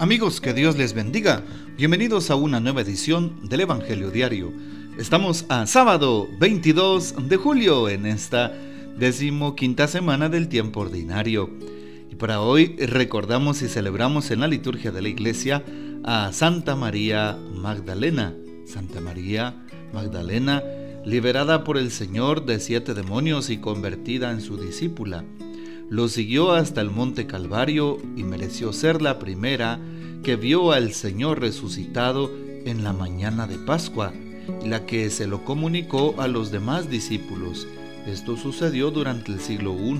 Amigos, que Dios les bendiga. Bienvenidos a una nueva edición del Evangelio Diario. Estamos a sábado 22 de julio en esta decimoquinta semana del tiempo ordinario. Y para hoy recordamos y celebramos en la liturgia de la iglesia a Santa María Magdalena. Santa María Magdalena, liberada por el Señor de siete demonios y convertida en su discípula. Lo siguió hasta el monte Calvario y mereció ser la primera que vio al Señor resucitado en la mañana de Pascua, la que se lo comunicó a los demás discípulos. Esto sucedió durante el siglo I.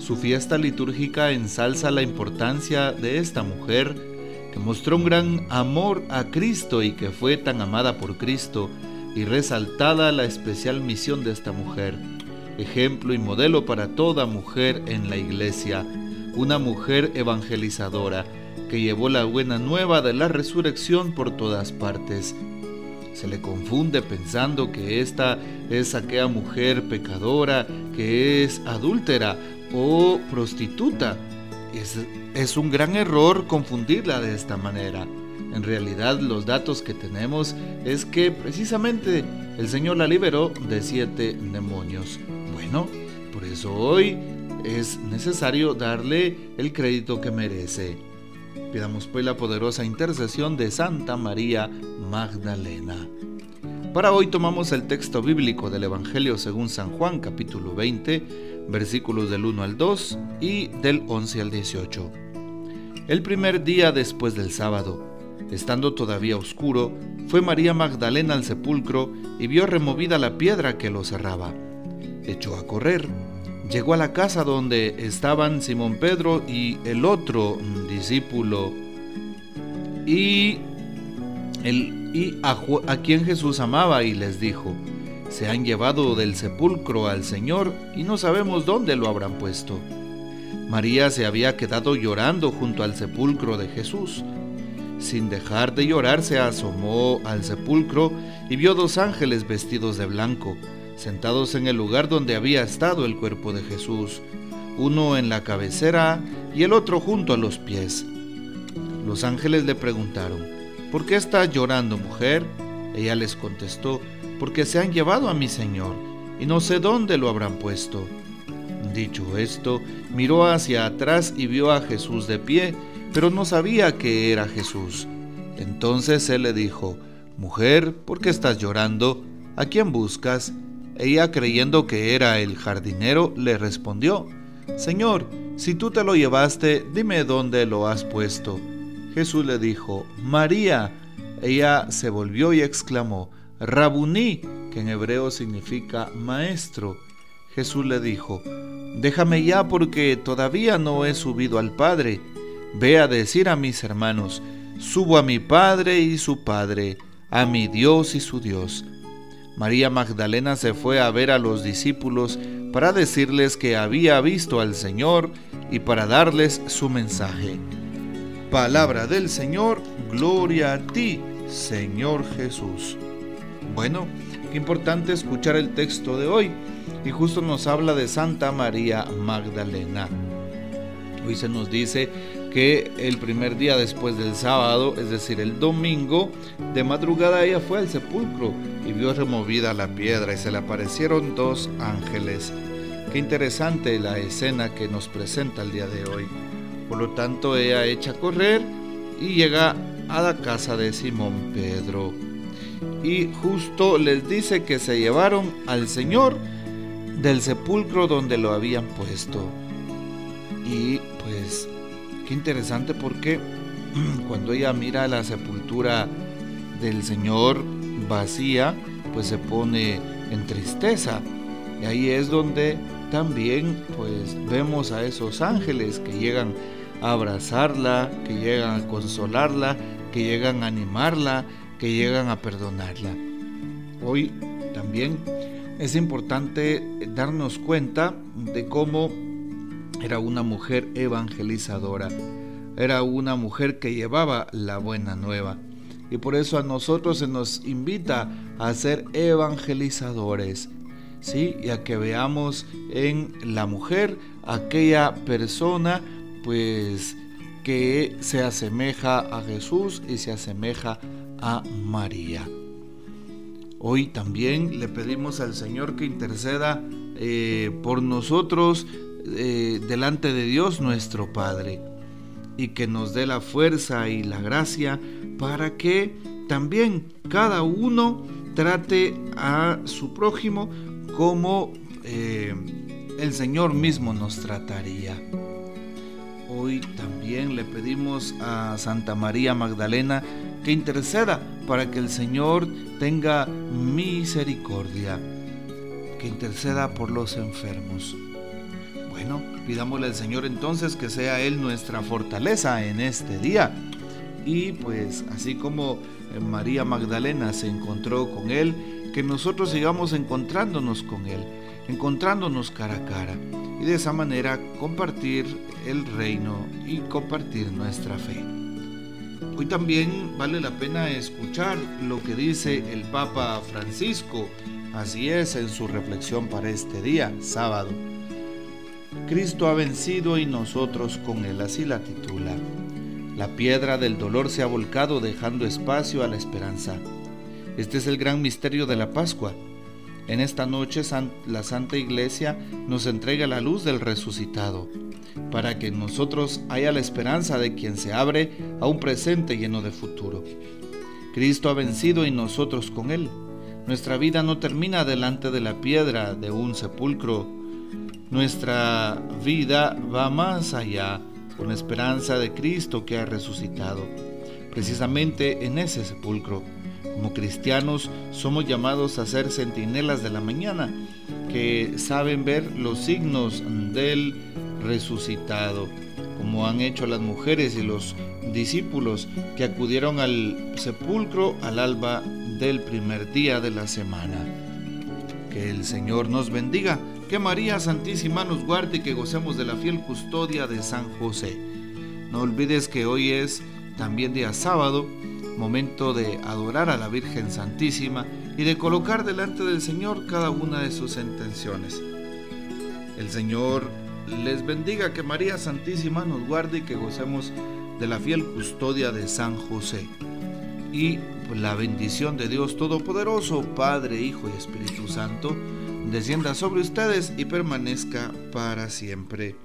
Su fiesta litúrgica ensalza la importancia de esta mujer que mostró un gran amor a Cristo y que fue tan amada por Cristo y resaltada la especial misión de esta mujer ejemplo y modelo para toda mujer en la iglesia, una mujer evangelizadora que llevó la buena nueva de la resurrección por todas partes. Se le confunde pensando que esta es aquella mujer pecadora, que es adúltera o prostituta. Es, es un gran error confundirla de esta manera. En realidad los datos que tenemos es que precisamente el Señor la liberó de siete demonios. Bueno, por eso hoy es necesario darle el crédito que merece. Pidamos pues la poderosa intercesión de Santa María Magdalena. Para hoy tomamos el texto bíblico del Evangelio según San Juan capítulo 20, versículos del 1 al 2 y del 11 al 18. El primer día después del sábado, estando todavía oscuro, fue María Magdalena al sepulcro y vio removida la piedra que lo cerraba echó a correr. Llegó a la casa donde estaban Simón Pedro y el otro discípulo y, el, y a, a quien Jesús amaba y les dijo, se han llevado del sepulcro al Señor y no sabemos dónde lo habrán puesto. María se había quedado llorando junto al sepulcro de Jesús. Sin dejar de llorar se asomó al sepulcro y vio dos ángeles vestidos de blanco sentados en el lugar donde había estado el cuerpo de Jesús, uno en la cabecera y el otro junto a los pies. Los ángeles le preguntaron, ¿por qué estás llorando, mujer? Ella les contestó, porque se han llevado a mi Señor, y no sé dónde lo habrán puesto. Dicho esto, miró hacia atrás y vio a Jesús de pie, pero no sabía que era Jesús. Entonces él le dijo, Mujer, ¿por qué estás llorando? ¿A quién buscas? Ella, creyendo que era el jardinero, le respondió, Señor, si tú te lo llevaste, dime dónde lo has puesto. Jesús le dijo, María. Ella se volvió y exclamó, Rabuní, que en hebreo significa maestro. Jesús le dijo, Déjame ya porque todavía no he subido al Padre. Ve a decir a mis hermanos, subo a mi Padre y su Padre, a mi Dios y su Dios. María Magdalena se fue a ver a los discípulos para decirles que había visto al Señor y para darles su mensaje. Palabra del Señor, gloria a ti, Señor Jesús. Bueno, qué importante escuchar el texto de hoy y justo nos habla de Santa María Magdalena. Hoy se nos dice que el primer día después del sábado, es decir, el domingo, de madrugada ella fue al sepulcro y vio removida la piedra y se le aparecieron dos ángeles. Qué interesante la escena que nos presenta el día de hoy. Por lo tanto, ella echa a correr y llega a la casa de Simón Pedro. Y justo les dice que se llevaron al Señor del sepulcro donde lo habían puesto. Y pues interesante porque cuando ella mira la sepultura del Señor vacía, pues se pone en tristeza. Y ahí es donde también pues vemos a esos ángeles que llegan a abrazarla, que llegan a consolarla, que llegan a animarla, que llegan a perdonarla. Hoy también es importante darnos cuenta de cómo era una mujer evangelizadora, era una mujer que llevaba la buena nueva. Y por eso a nosotros se nos invita a ser evangelizadores, ¿sí? Y a que veamos en la mujer aquella persona, pues, que se asemeja a Jesús y se asemeja a María. Hoy también le pedimos al Señor que interceda eh, por nosotros eh, delante de Dios nuestro Padre y que nos dé la fuerza y la gracia para que también cada uno trate a su prójimo como eh, el Señor mismo nos trataría. Hoy también le pedimos a Santa María Magdalena que interceda para que el Señor tenga misericordia, que interceda por los enfermos. Bueno, pidámosle al Señor entonces que sea Él nuestra fortaleza en este día. Y pues así como María Magdalena se encontró con Él, que nosotros sigamos encontrándonos con Él, encontrándonos cara a cara y de esa manera compartir el reino y compartir nuestra fe. Hoy también vale la pena escuchar lo que dice el Papa Francisco, así es en su reflexión para este día, sábado. Cristo ha vencido y nosotros con él, así la titula. La piedra del dolor se ha volcado dejando espacio a la esperanza. Este es el gran misterio de la Pascua. En esta noche la Santa Iglesia nos entrega la luz del resucitado, para que en nosotros haya la esperanza de quien se abre a un presente lleno de futuro. Cristo ha vencido y nosotros con él. Nuestra vida no termina delante de la piedra de un sepulcro. Nuestra vida va más allá, con la esperanza de Cristo que ha resucitado, precisamente en ese sepulcro como cristianos somos llamados a ser centinelas de la mañana, que saben ver los signos del resucitado, como han hecho las mujeres y los discípulos que acudieron al sepulcro al alba del primer día de la semana. Que el Señor nos bendiga, que María Santísima nos guarde y que gocemos de la fiel custodia de San José. No olvides que hoy es también día sábado momento de adorar a la Virgen Santísima y de colocar delante del Señor cada una de sus intenciones. El Señor les bendiga, que María Santísima nos guarde y que gocemos de la fiel custodia de San José. Y la bendición de Dios Todopoderoso, Padre, Hijo y Espíritu Santo, descienda sobre ustedes y permanezca para siempre.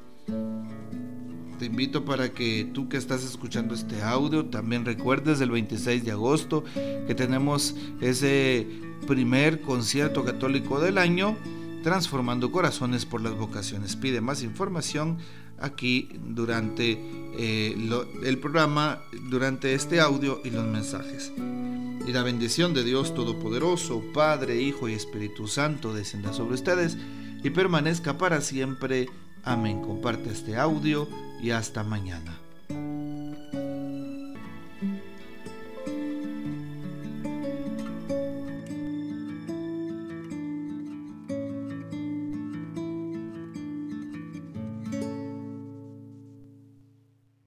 Te invito para que tú que estás escuchando este audio también recuerdes el 26 de agosto que tenemos ese primer concierto católico del año, Transformando Corazones por las Vocaciones. Pide más información aquí durante eh, el programa, durante este audio y los mensajes. Y la bendición de Dios Todopoderoso, Padre, Hijo y Espíritu Santo descienda sobre ustedes y permanezca para siempre. Amén. Comparte este audio y hasta mañana.